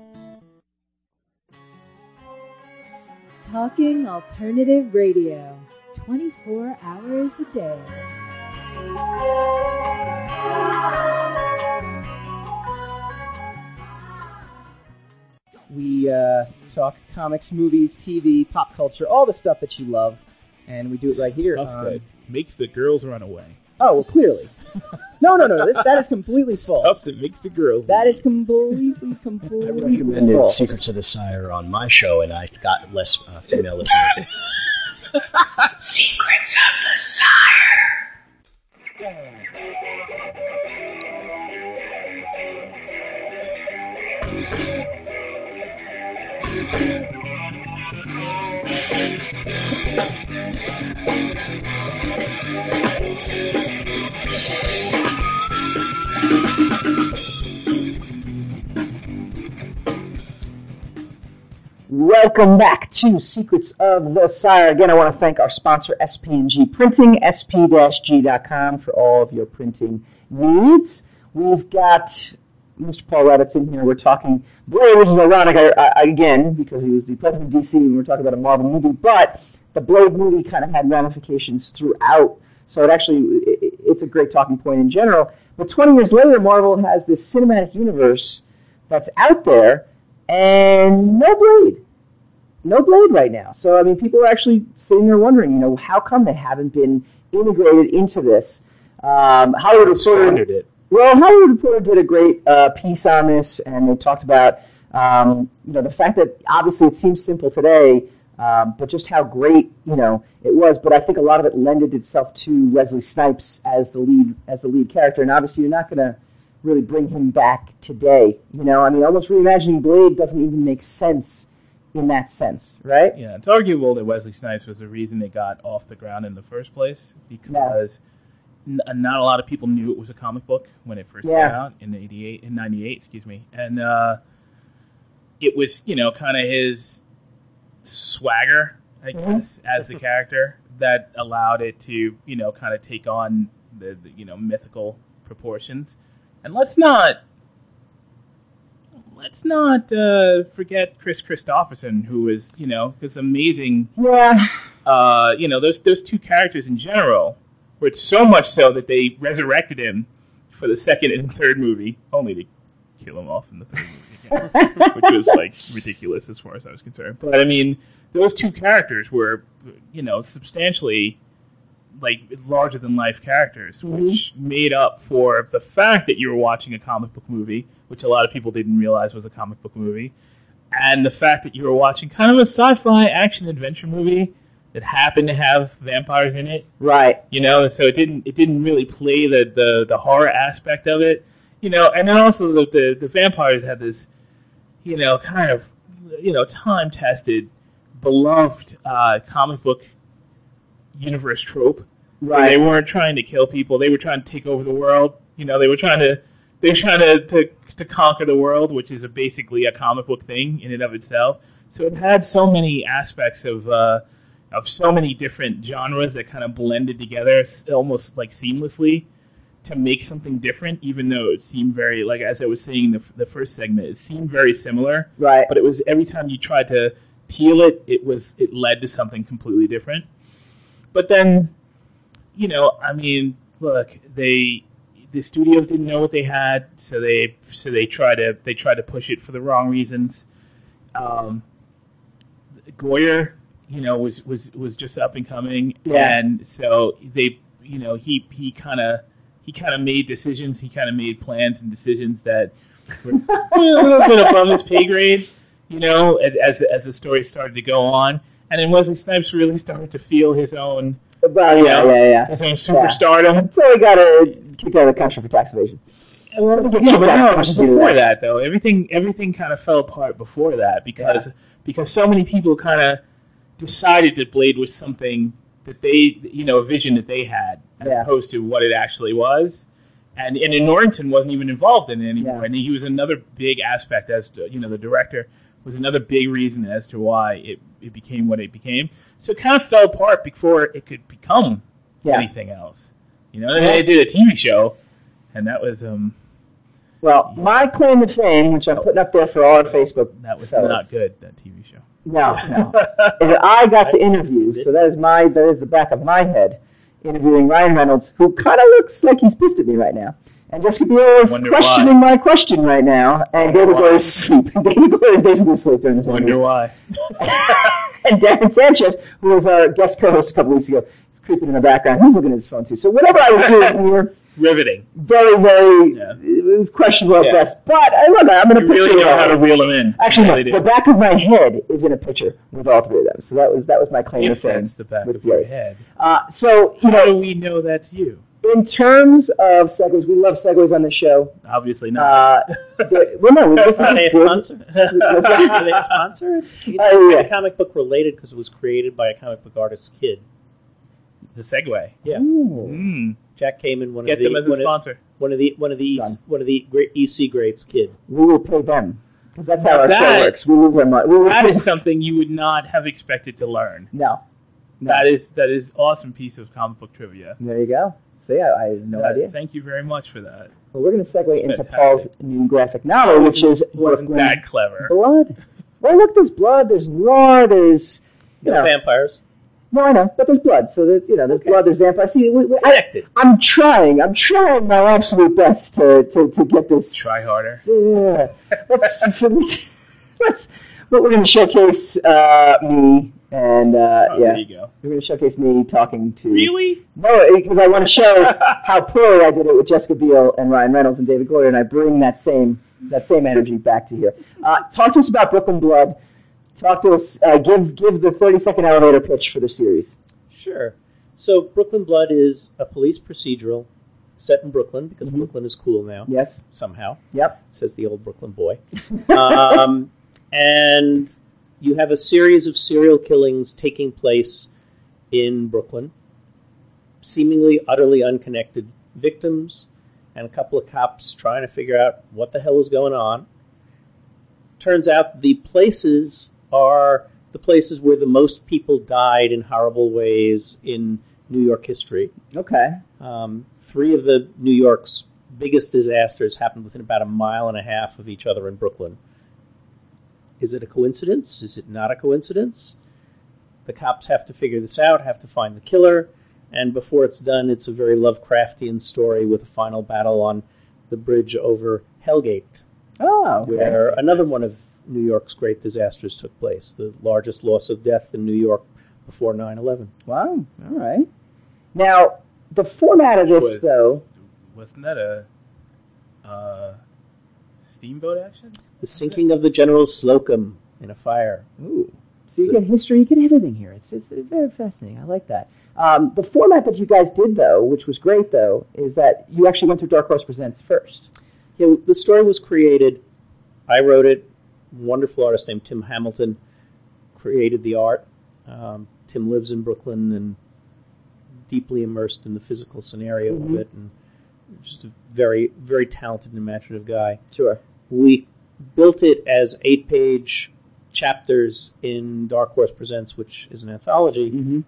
Talking Alternative Radio, 24 hours a day. We uh, talk comics, movies, TV, pop culture, all the stuff that you love, and we do it right here. Stuff on- that makes the girls run away. oh well, clearly. No, no, no. This, that is completely false. Stuff that makes the girls. That is completely, completely I recommended false. Secrets of the Sire on my show, and I got less uh, female listeners. Secrets of the Sire. Welcome back to Secrets of the Sire. Again, I want to thank our sponsor, SP&G Printing, sp-g.com, for all of your printing needs. We've got Mr. Paul Levitz's in here. We're talking Blade, which is ironic, I, I, again, because he was the president of DC and we're talking about a Marvel movie, but the Blade movie kind of had ramifications throughout, so it actually, it, it's a great talking point in general. But 20 years later, Marvel has this cinematic universe that's out there, and no Blade. No Blade right now. So, I mean, people are actually sitting there wondering, you know, how come they haven't been integrated into this? Um, Hollywood Reporter. It. Well, Hollywood Reporter did a great uh, piece on this, and they talked about, um, you know, the fact that obviously it seems simple today, um, but just how great, you know, it was. But I think a lot of it lended itself to Wesley Snipes as the lead as the lead character, and obviously you're not going to really bring him back today. You know, I mean, almost reimagining Blade doesn't even make sense in that sense, right? Yeah, it's arguable that Wesley Snipes was the reason it got off the ground in the first place because n- not a lot of people knew it was a comic book when it first Yeah. came out in '88, in '98, excuse me, and uh, it was you know kind of his swagger, I Mhm. guess, as the character that allowed it to you know kind of take on the, the you know mythical proportions. And let's not let's not uh, forget Kris Kristofferson, who was you know this amazing. Yeah. Uh, you know those those two characters in general were it's so much so that they resurrected him for the second and third movie, only to kill him off in the third movie, which was like ridiculous as far as I was concerned. But I mean, those two characters were you know substantially like larger than life characters, mm-hmm. which made up for the fact that you were watching a comic book movie, which a lot of people didn't realize was a comic book movie, and the fact that you were watching kind of a sci-fi action adventure movie that happened to have vampires in it. Right. You know, so it didn't it didn't really play the the, the horror aspect of it. You know, and then also the, the the vampires had this, you know, kind of you know time tested, beloved uh, comic book universe trope. Right. They weren't trying to kill people; they were trying to take over the world. You know, they were trying to they were trying to, to to conquer the world, which is a, basically a comic book thing in and of itself. So it had so many aspects of uh, of so many different genres that kind of blended together, almost like seamlessly, to make something different. Even though it seemed very like as I was saying in the, the first segment, it seemed very similar. Right. But it was every time you tried to peel it, it was it led to something completely different. But then, you know, I mean, look, they the studios didn't know what they had, so they so they try to they try to push it for the wrong reasons. Um, Goyer, you know, was was was just up and coming, Yeah. and so they, you know, he he kind of he kind of made decisions, he kind of made plans and decisions that were a little bit above his pay grade, you know, as as, the story started to go on, and then Wesley Snipes really started to feel his own, Well, you yeah, know, yeah, yeah. his own superstardom. So he got a kicked out of the country for tax evasion. Well, yeah, but no, just before that though, everything everything kind of fell apart before that because because so many people kind of decided that Blade was something that they you know a vision that they had as Yeah. opposed to what it actually was, and and Norrington wasn't even involved in it anymore, and he was another big aspect as to, you know the director was another big reason as to why it, it became what it became. So it kind of fell apart before it could become Yeah. anything else. You know, they did a TV show, and that was um Well, my claim to fame, which I'm putting up there for all our Facebook, that was not good. That TV show. No, no. I got to interview, so that is my that is the back of my head, interviewing Ryan Reynolds, who kind of looks like he's pissed at me right now. And Jessica Biel is Wonder questioning my question right now, and David Goyer is asleep. David Goyer is basically asleep during this Wonder interview. why. and Darren Sanchez, who was our guest co-host a couple weeks ago, is creeping in the background. He's looking at his phone too. So whatever I was doing here, Riveting. very, very, Yeah. it was questionable at Yeah. best. But I look, I'm going to put You really know how to reel them in. Actually, You no, really the back of my head is in a picture with all three of them. So that was that was my claim If to fame. that's the back with of your head. Uh, so you How do we know that's you? in terms of segues, we love segues on the show. Obviously not. Uh, the, well, no, this is Are they a sponsor? What's that? Are they a sponsor? It's you know, Oh, yeah. a comic book related because it was created by a comic book artist's kid. the Segway. Yeah, Ooh. Mm. Jack Kamen, one Get of the them as a one of, one of the one of the Done. one of the great EC greats kid. We will pay them because that's how our show works. We lose our money. We will That pay is something you would not have expected to learn. no. no. That is that is awesome piece of comic book trivia. There you go. See, I, I had no That- idea. Thank you very much for that. Well, we're going to segue into Paul's new graphic novel, which is Wasn't Brooklyn that clever? Blood. Well, look, there's blood. There's noir. There's you No know, vampires. No, I know, but there's blood. So that you know, there's blood. There's vampires. See, we, we, I, I'm trying. I'm trying my absolute best to, to, to get this. Try harder. Yeah. Let's, so let's, let's. But we're going to showcase uh, me and uh, Oh, yeah, There you go. we're going to showcase me talking to. Really? No, because I want to show how poorly I did it with Jessica Biel and Ryan Reynolds and David Goyer, and I bring that same that same energy back to here. Uh, talk to us about Brooklyn Blood. Talk to us. Uh, give give the thirty second elevator pitch for the series. Sure. So Brooklyn Blood is a police procedural set in Brooklyn because Mhm. Brooklyn is cool now Yes. somehow. Yep. says the old Brooklyn boy. um, and you have a series of serial killings taking place in Brooklyn, seemingly utterly unconnected victims, and a couple of cops trying to figure out what the hell is going on. Turns out the places are the places where the most people died in horrible ways in New York history. Okay. Um, three of the New York's biggest disasters happened within about a mile and a half of each other in Brooklyn. Is it a coincidence? Is it not a coincidence? The cops have to figure this out, have to find the killer, and before it's done, it's a very Lovecraftian story with a final battle on the bridge over Hellgate, Oh. Okay. where another one of New York's great disasters took place, the largest loss of death in New York before 9 11. Wow. All right. Now the format of this, Was- though. Wasn't that a uh, steamboat action? The sinking of the General Slocum in a fire. Ooh. So you get history, you get everything here. It's, it's very fascinating. I like that. Um, the format that you guys did, though, which was great, though, is that you actually went through Dark Horse Presents first. Yeah, the story was created. I wrote it. Wonderful artist named Tim Hamilton created the art. Um, Tim lives in Brooklyn and deeply immersed in the physical scenario Mhm. of it, and just a very, very talented and imaginative guy. Sure. We built it as eight-page chapters in Dark Horse Presents, which is an anthology. Mm-hmm.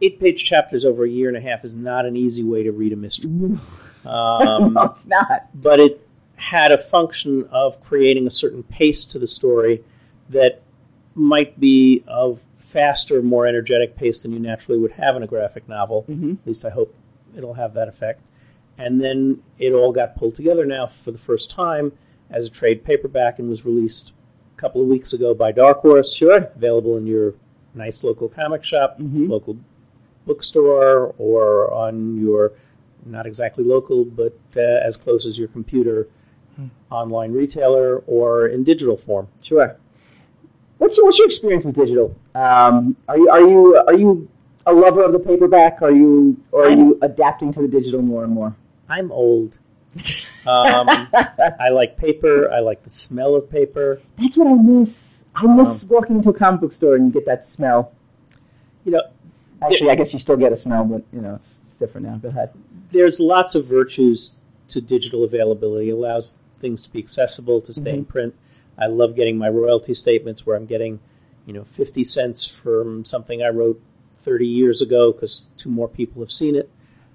Eight-page chapters over a year and a half is not an easy way to read a mystery. Um, no, it's not. but it had a function of creating a certain pace to the story that might be of faster, more energetic pace than you naturally would have in a graphic novel. Mm-hmm. At least I hope it'll have that effect. And then it all got pulled together now for the first time as a trade paperback and was released a couple of weeks ago by Dark Horse. Sure. Available in your nice local comic shop, Mhm. local bookstore, or on your not exactly local, but uh, as close as your computer online retailer or in digital form. Sure. What's your, what's your experience with digital? Um, are you are you are you a lover of the paperback? Are you or are you adapting to the digital more and more? I'm old. Um, I like paper. I like the smell of paper. That's what I miss. I miss walking into a comic book store and you get that smell. You know, Actually, I guess you still get a smell, but you know it's, it's different now. Go ahead. there's lots of virtues to digital availability. It allows things to be accessible, to stay in print. I love getting my royalty statements where I'm getting, you know, 50 cents from something I wrote 30 years ago because two more people have seen it,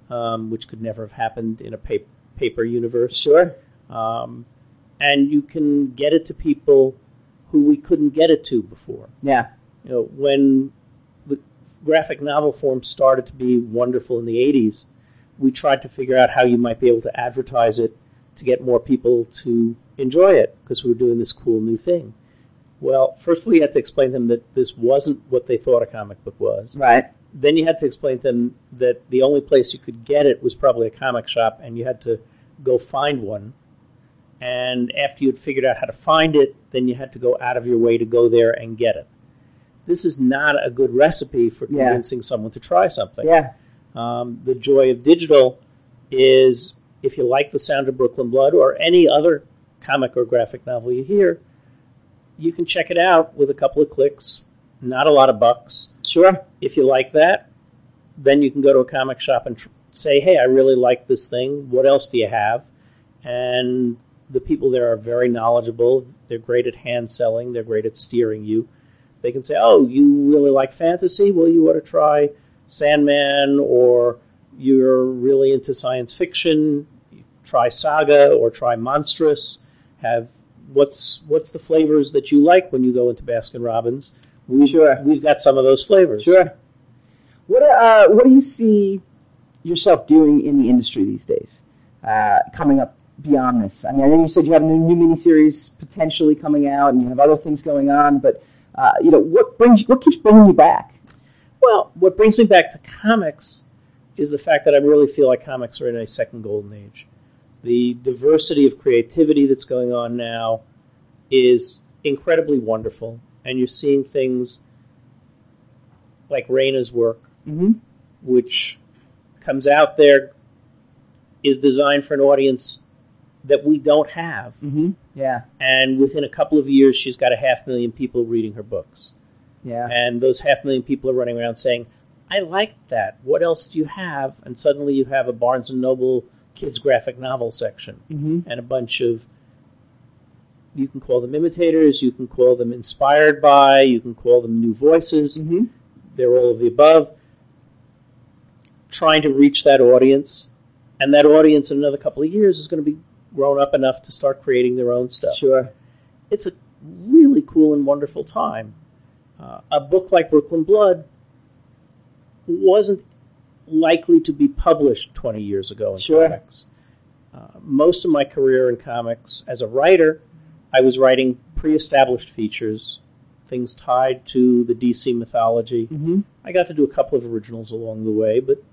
um, which could never have happened in a pa- paper universe. Sure. Um, and you can get it to people who we couldn't get it to before. Yeah. You know, when the graphic novel form started to be wonderful in the 80s, we tried to figure out how you might be able to advertise it to get more people to enjoy it because we were doing this cool new thing. Well, first we had to explain to them that this wasn't what they thought a comic book was. Right. Then you had to explain to them that the only place you could get it was probably a comic shop, and you had to go find one. And after you had figured out how to find it, then you had to go out of your way to go there and get it. This is not a good recipe for Yeah. convincing someone to try something. Yeah. Um, the joy of digital is if you like the sound of Brooklyn Blood or any other comic or graphic novel you hear, you can check it out with a couple of clicks, not a lot of bucks. Sure. If you like that, then you can go to a comic shop and tr- say, "Hey, I really like this thing. What else do you have?" And the people there are very knowledgeable. They're great at hand selling. They're great at steering you. They can say, "Oh, you really like fantasy? Well, you ought to try Sandman, or you're really into science fiction. Try Saga or try Monstress. Have what's what's the flavors that you like when you go into Baskin Robbins? We, Sure. We've got some of those flavors. Sure. What uh, what do you see yourself doing in the industry these days? Uh, coming up beyond this. I mean, I know you said you have a new, new miniseries potentially coming out, and you have other things going on. But uh, you know, what brings what keeps bringing you back? Well, what brings me back to comics is the fact that I really feel like comics are in a second golden age. The diversity of creativity that's going on now is incredibly wonderful, and you're seeing things like Raina's work, Mm-hmm. which comes out there, is designed for an audience that we don't have. Mm-hmm. Yeah. And within a couple of years, she's got a half million people reading her books. Yeah. And those half million people are running around saying, I like that. What else do you have? And suddenly you have a Barnes and Noble kids graphic novel section Mm-hmm. and a bunch of you can call them imitators, you can call them inspired by, you can call them new voices. Mm-hmm. They're all of the above. Trying to reach that audience, and that audience in another couple of years is going to be grown up enough to start creating their own stuff. Sure. It's a really cool and wonderful time. Uh, a book like Brooklyn Blood wasn't likely to be published 20 years ago in Sure. comics. Uh, most of my career in comics as a writer, I was writing pre established features, things tied to the DC mythology. Mm-hmm. I got to do a couple of originals along the way, but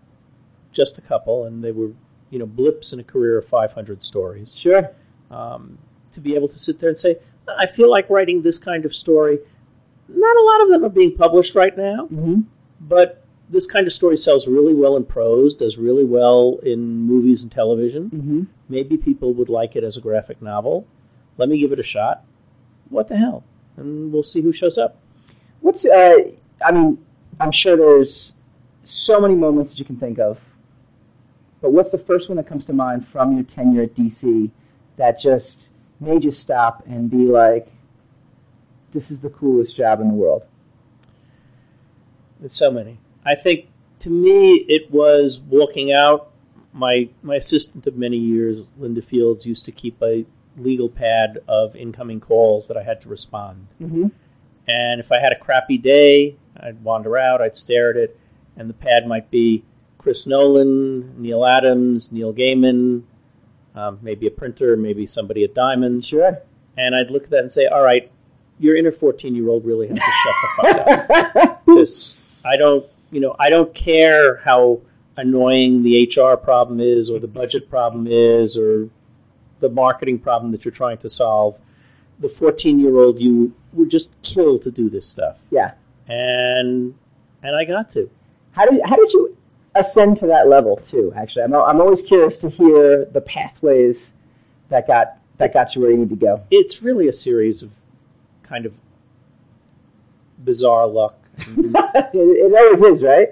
just a couple, and they were, you know, blips in a career of 500 stories. Sure. Um, to be able to sit there and say, I feel like writing this kind of story. Not a lot of them are being published right now, Mm-hmm. but this kind of story sells really well in prose, does really well in movies and television. Mm-hmm. Maybe people would like it as a graphic novel. Let me give it a shot. What the hell? And we'll see who shows up. What's uh? I mean, I'm sure there's so many moments that you can think of. But what's the first one that comes to mind from your tenure at DC that just made you stop and be like, "This is the coolest job in the world"? There's so many. I think to me it was walking out. My my assistant of many years, Linda Fields, used to keep a legal pad of incoming calls that I had to respond. Mm-hmm. And if I had a crappy day, I'd wander out, I'd stare at it, and the pad might be Chris Nolan, Neal Adams, Neil Gaiman, um, maybe a printer, maybe somebody at Diamond. Sure. And I'd look at that and say, all right, your inner 14 year old really has to shut the fuck up. Because I don't, you know, I don't care how annoying the HR problem is, or the budget problem is, or the marketing problem that you're trying to solve. The 14 year old you would just kill to do this stuff. Yeah. And and I got to. How did how did you ascend to that level too? Actually, I'm I'm always curious to hear the pathways that got that got you where you need to go. It's really a series of kind of bizarre luck. It, it always is, right?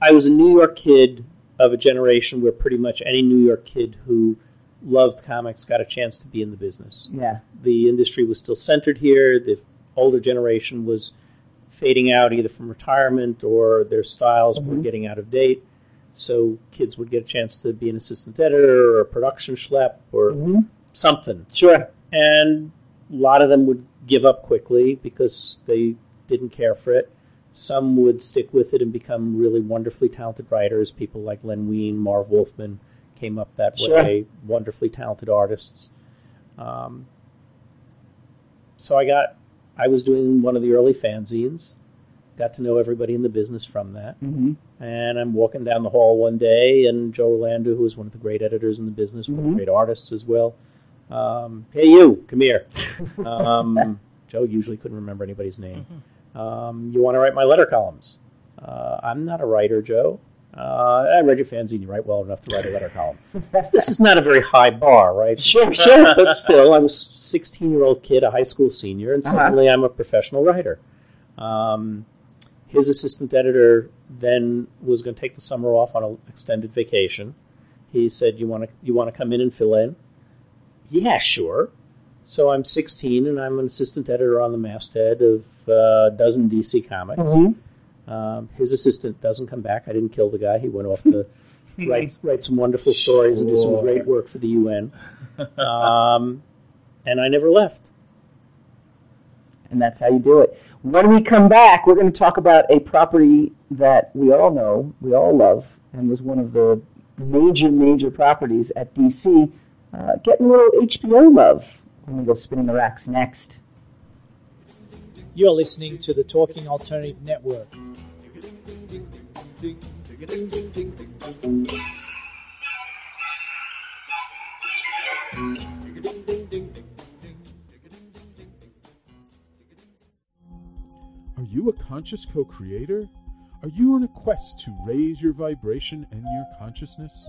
I was a New York kid of a generation where pretty much any New York kid who loved comics got a chance to be in the business. Yeah. The industry was still centered here. The older generation was fading out either from retirement or their styles were Mhm. getting out of date. So kids would get a chance to be an assistant editor or a production schlep or Mhm. something. Sure. And a lot of them would give up quickly because they didn't care for it. Some would stick with it and become really wonderfully talented writers. People like Len Wein, Marv Wolfman came up that Sure. way. Wonderfully talented artists. Um, so I got, I was doing one of the early fanzines. Got to know everybody in the business from that. hmm And I'm walking down the hall one day, and Joe Orlando, who was one of the great editors in the business, one of the great artists as well. Um, hey, you, come here. Um, Joe usually couldn't remember anybody's name. Um, you want to write my letter columns? Uh, I'm not a writer, Joe. Uh, I read your fanzine. You write well enough to write a letter column. this is not a very high bar, right? Sure, sure. but still, I'm a 16 year old kid, a high school senior, and Uh-huh. suddenly I'm a professional writer. Um, his assistant editor then was going to take the summer off on an extended vacation. He said, "You want to you want to come in and fill in?" Yeah, sure. So I'm 16 and I'm an assistant editor on the masthead of uh, a dozen DC comics. Mhm. Um, his assistant doesn't come back. I didn't kill the guy. He went off to write write some wonderful stories and do some great work for the UN. Um, and I never left. and that's how you do it. When we come back, we're going to talk about a property that we all know, we all love, and was one of the major, major properties at DC, uh, getting a little HBO love. When we go spinning the racks next. You're listening to the Talking Alternative Network. Are you a conscious co creator? Are you on a quest to raise your vibration and your consciousness?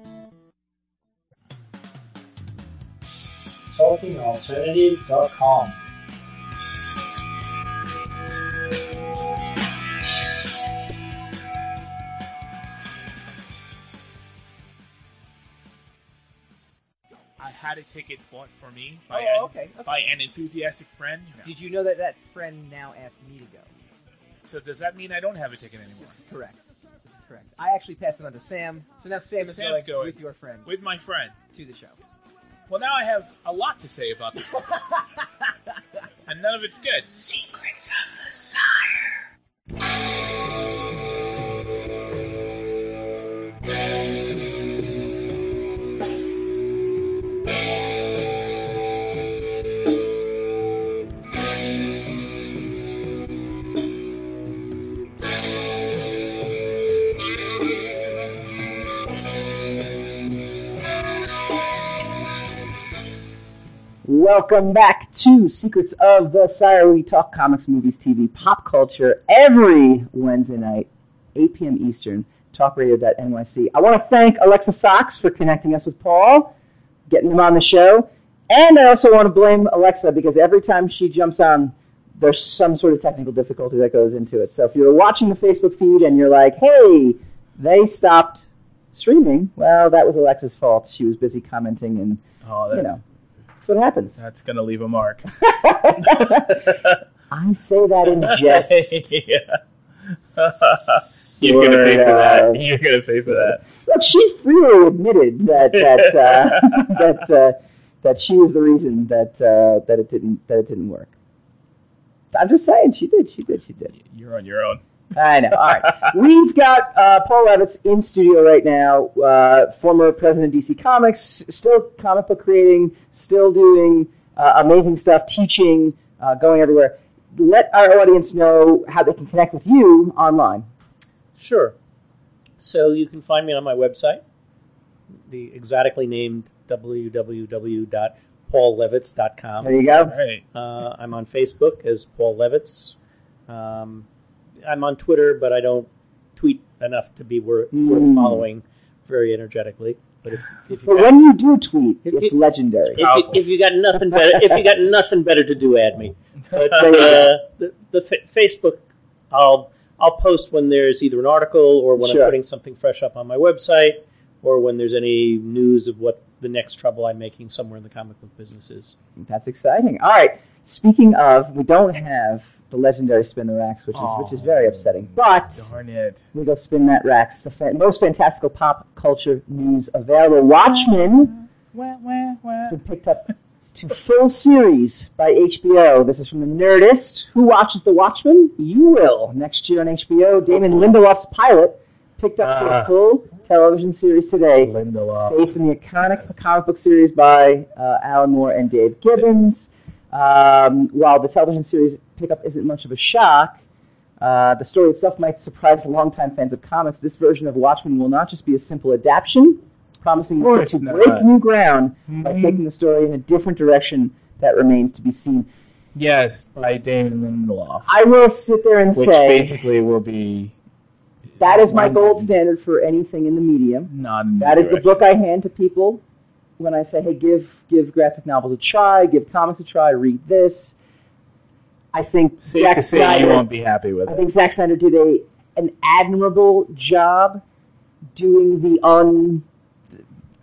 TalkingAlternative.com. I had a ticket bought for me by, Oh, an, okay, okay. by an enthusiastic friend. Did you know that that friend now asked me to go? So does that mean I don't have a ticket anymore? That's correct. That's correct. I actually passed it on to Sam. So now Sam is Sam's going, going with your friend with my friend to the show. Well, now I have a lot to say about this, and none of it's good. Secrets of the Sire. Welcome back to Secrets of the Sire. We talk comics, movies, TV, pop culture every Wednesday night, 8 p.m. Eastern, talkradio.nyc. I want to thank Alexa Fox for connecting us with Paul, getting him on the show. And I also want to blame Alexa because every time she jumps on, there's some sort of technical difficulty that goes into it. So if you're watching the Facebook feed and you're like, hey, they stopped streaming, well, that was Alexa's fault. She was busy commenting and, Oh, you know, that's what happens. that's gonna leave a mark. I say that in jest. yeah. You're gonna pay for that. You're gonna pay for that. Look, she freely admitted that that uh, that uh, that she was the reason that uh, that it didn't that it didn't work. I'm just saying, she did, she did, she did. You're on your own. I know. All right, we've got uh, Paul Levitz in studio right now. Uh, former president of DC Comics, still comic book creating, still doing uh, amazing stuff, teaching, uh, going everywhere. Let our audience know how they can connect with you online. Sure. So you can find me on my website, the exotically named www.paullevitz.com. There you go. Right. Uh, I'm on Facebook as Paul Levitz. Um, I'm on Twitter, but I don't tweet enough to be worth, worth Mm. following very energetically. But if, if But you when you do tweet, it's you- legendary. if you, if you got nothing better, if you got nothing better to do, add me. But uh, the, the fa- Facebook, I'll I'll post when there's either an article or when Sure. I'm putting something fresh up on my website, or when there's any news of what the next trouble I'm making somewhere in the comic book business is. That's exciting. All right. Speaking of, we don't have the legendary spin the racks, which is which is very upsetting. But Darn it. we go spin that racks. The fa- most fantastical pop culture news available. Watchmen has been picked up to full series by HBO. This is from the Nerdist. Who watches The Watchmen? You will. Next year on HBO, Damon Lindelof's pilot picked up for Ah. a full television series today Lindelof. based on the iconic comic book series by uh, Alan Moore and Dave Gibbons. Um, while the television series pickup isn't much of a shock, uh, the story itself might surprise longtime fans of comics. This version of Watchmen will not just be a simple adaptation, promising to break new ground by Mhm. taking the story in a different direction that remains to be seen. Yes, by Damon Lindelof. I will sit there and which say basically will be that is my gold standard for anything in the medium. in That is the book I hand to people when I say, "Hey, give give graphic novels a try, give comics a try, read this." I think Safe Zack to say Snyder, you won't be happy with it. I it. think Zack Snyder did a an admirable job doing the un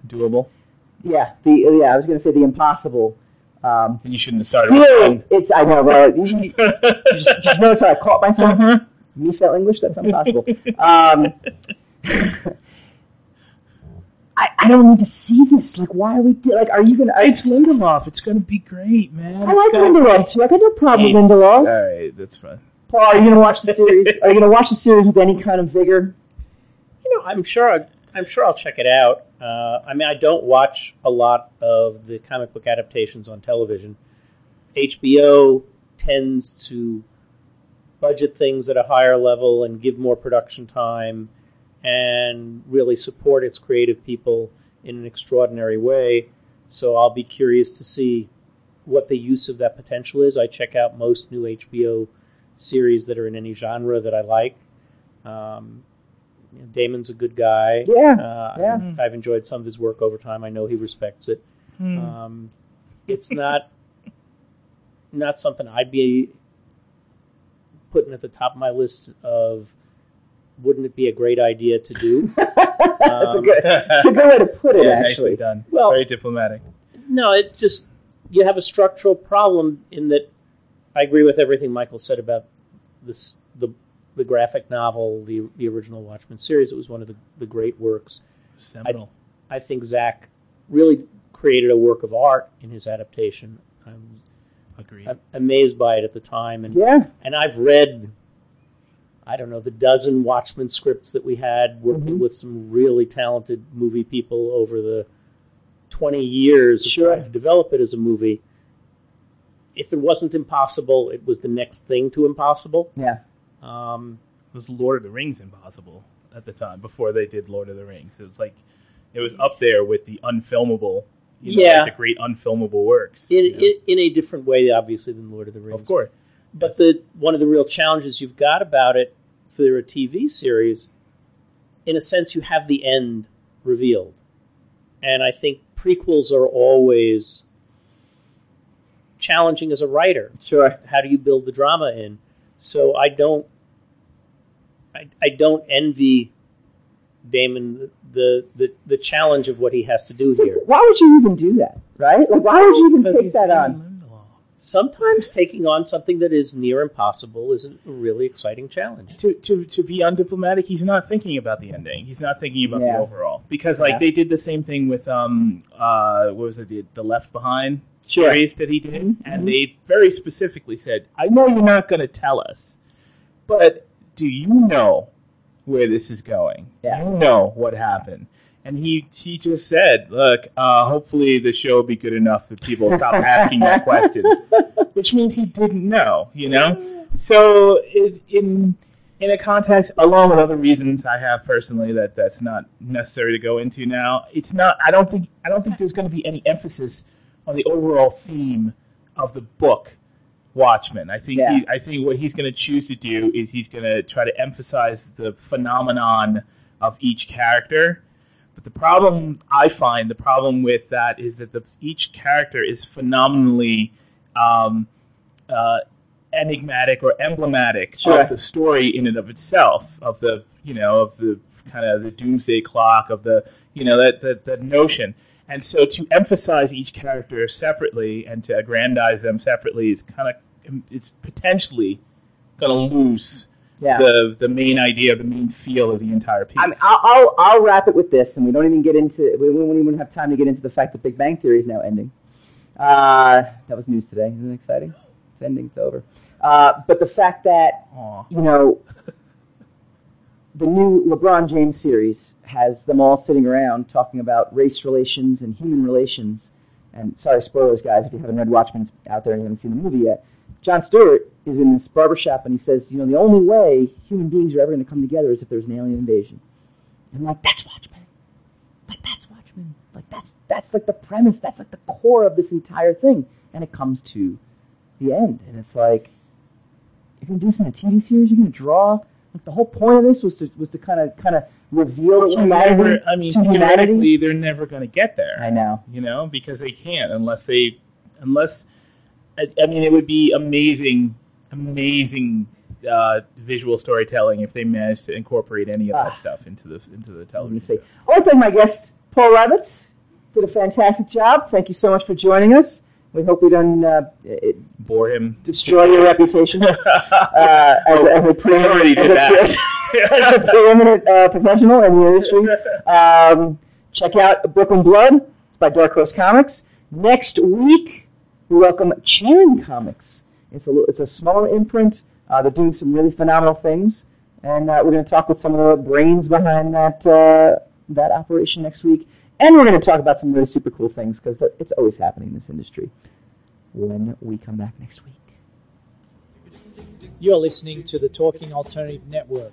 Doable. yeah the yeah I was going to say the impossible. Um, You shouldn't have started still, it's I know, but you, you just, you notice how I caught myself? Me fail English? That's impossible. Um, I, I don't need to see this. Like, why are we do, like? Are you gonna? Are, It's Lindelof. It's gonna be great, man. I like It's gonna- Lindelof too. I got no problem with All Lindelof. All right, that's fine. Paul, are you gonna watch the series? Are you gonna watch the series with any kind of vigor? You know, I'm sure. I, I'm sure I'll check it out. Uh, I mean, I don't watch a lot of the comic book adaptations on television. HBO tends to budget things at a higher level and give more production time and really support its creative people in an extraordinary way. So I'll be curious to see what the use of that potential is. I check out most new HBO series that are in any genre that I like. Um, you know, Damon's a good guy. Yeah, uh, yeah. I've enjoyed some of his work over time. I know he respects it. Hmm. Um, it's not not something I'd be putting at the top of my list of. Wouldn't it be a great idea to do? That's a Um, good. That's a good way to put it. Yeah, actually, nicely done. Well- very diplomatic. No, it just you have a structural problem in that I agree with everything Michael said about this the the graphic novel, the the original Watchmen series. It was one of the, the great works. Seminal. I think Zack really created a work of art in his adaptation. I'm, Agreed. I'm amazed by it at the time, and Yeah. and I've read. I don't know the dozen Watchmen scripts that we had working Mhm. with some really talented movie people over the twenty years of Sure. trying to develop it as a movie. If it wasn't impossible, it was the next thing to impossible. Yeah. Um, was Lord of the Rings impossible at the time before they did Lord of the Rings. It was like it was up there with the unfilmable, you know, Yeah. like the great unfilmable works. in, you know. in in a different way, obviously, than Lord of the Rings. of course, But the one of the real challenges you've got about it for a TV series, in a sense, you have the end revealed, and I think prequels are always challenging as a writer. Sure. How do you build the drama in? So I don't, I, I don't envy Damon the, the the challenge of what he has to do It's like, here. why would you even do that? Right? Like, why would you even take that on? Sometimes taking on something that is near impossible is a really exciting challenge. To, to to be undiplomatic, he's not thinking about the ending. He's not thinking about Yeah. the overall because like Yeah. they did the same thing with um uh what was it the, the Left Behind Sure. series that he did, Mhm. and they very specifically said, "I know you're not going to tell us, but do you know where this is going? Yeah. You know what happened." And he he just said, "Look, uh, hopefully the show will be good enough that people stop asking that question," which means he didn't know, you know. So it, in in a context, along with other reasons I have personally that that's not necessary to go into now, it's not. I don't think I don't think there's going to be any emphasis on the overall theme of the book Watchmen. I think Yeah. he, I think what he's going to choose to do is he's going to try to emphasize the phenomenon of each character. The problem I find, the problem with that is that the, each character is phenomenally um, uh, enigmatic or emblematic Sure. of the story in and of itself, of the you know of the kind of the doomsday clock of the you know that that, that notion. And so to emphasize each character separately and to aggrandize them separately is kind of it's potentially going to lose Yeah. the the main idea, the main feel of the entire piece. I mean, I'll, I'll, I'll wrap it with this, and we don't even get into we won't even have time to get into the fact that Big Bang Theory is now ending. Uh, that was news today. Isn't it exciting? It's ending. It's over. Uh, but the fact that Aw. you know the new LeBron James series has them all sitting around talking about race relations and human relations. And sorry, spoilers, guys, if you haven't read Watchmen out there and you haven't seen the movie yet. John Stewart is in this barbershop and he says, you know, the only way human beings are ever going to come together is if there's an alien invasion. And I'm like, that's Watchmen. Like that's Watchmen. Like that's that's like the premise. That's like the core of this entire thing. And it comes to the end, and it's like you're gonna do this in a TV series. You're gonna draw. Like the whole point of this was to was to kind of kind of reveal Well, humanity never- I mean, to humanity. they're never going to get there. I know. you know, because they can't unless they, unless, I, I mean, it would be amazing, amazing uh, visual storytelling if they managed to incorporate any of that Ah. stuff into the into the television. see. I want to thank my guest, Paul Levitz. Did a fantastic job. Thank you so much for joining us. We hope we don't uh, it, Bore him, destroy your reputation uh, as, a- as a pre- already did as a- preeminent uh, professional in the industry. Um, check out Brooklyn Blood. It's by Dark Horse Comics. Next week, we welcome Charon Comics. It's a, it's a smaller imprint. Uh, they're doing some really phenomenal things. And uh, we're going to talk with some of the brains behind that, uh, that operation next week. And we're going to talk about some really super cool things because it's always happening in this industry when we come back next week. You're listening to the Talking Alternative Network.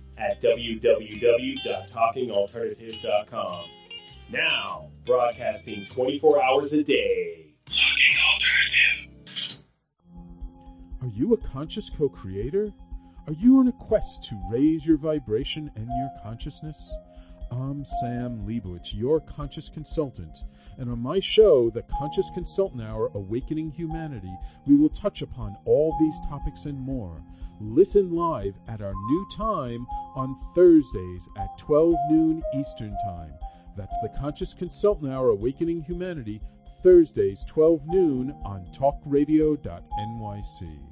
at www.talkingalternative.com. Now, broadcasting 24 hours a day. Are you a conscious co creator? Are you on a quest to raise your vibration and your consciousness? I'm Sam Leibowitz, your conscious consultant, and on my show, The Conscious Consultant Hour Awakening Humanity, we will touch upon all these topics and more. Listen live at our new time on Thursdays at 12 noon Eastern Time. That's The Conscious Consultant Hour Awakening Humanity, Thursdays 12 noon on talkradio.nyc.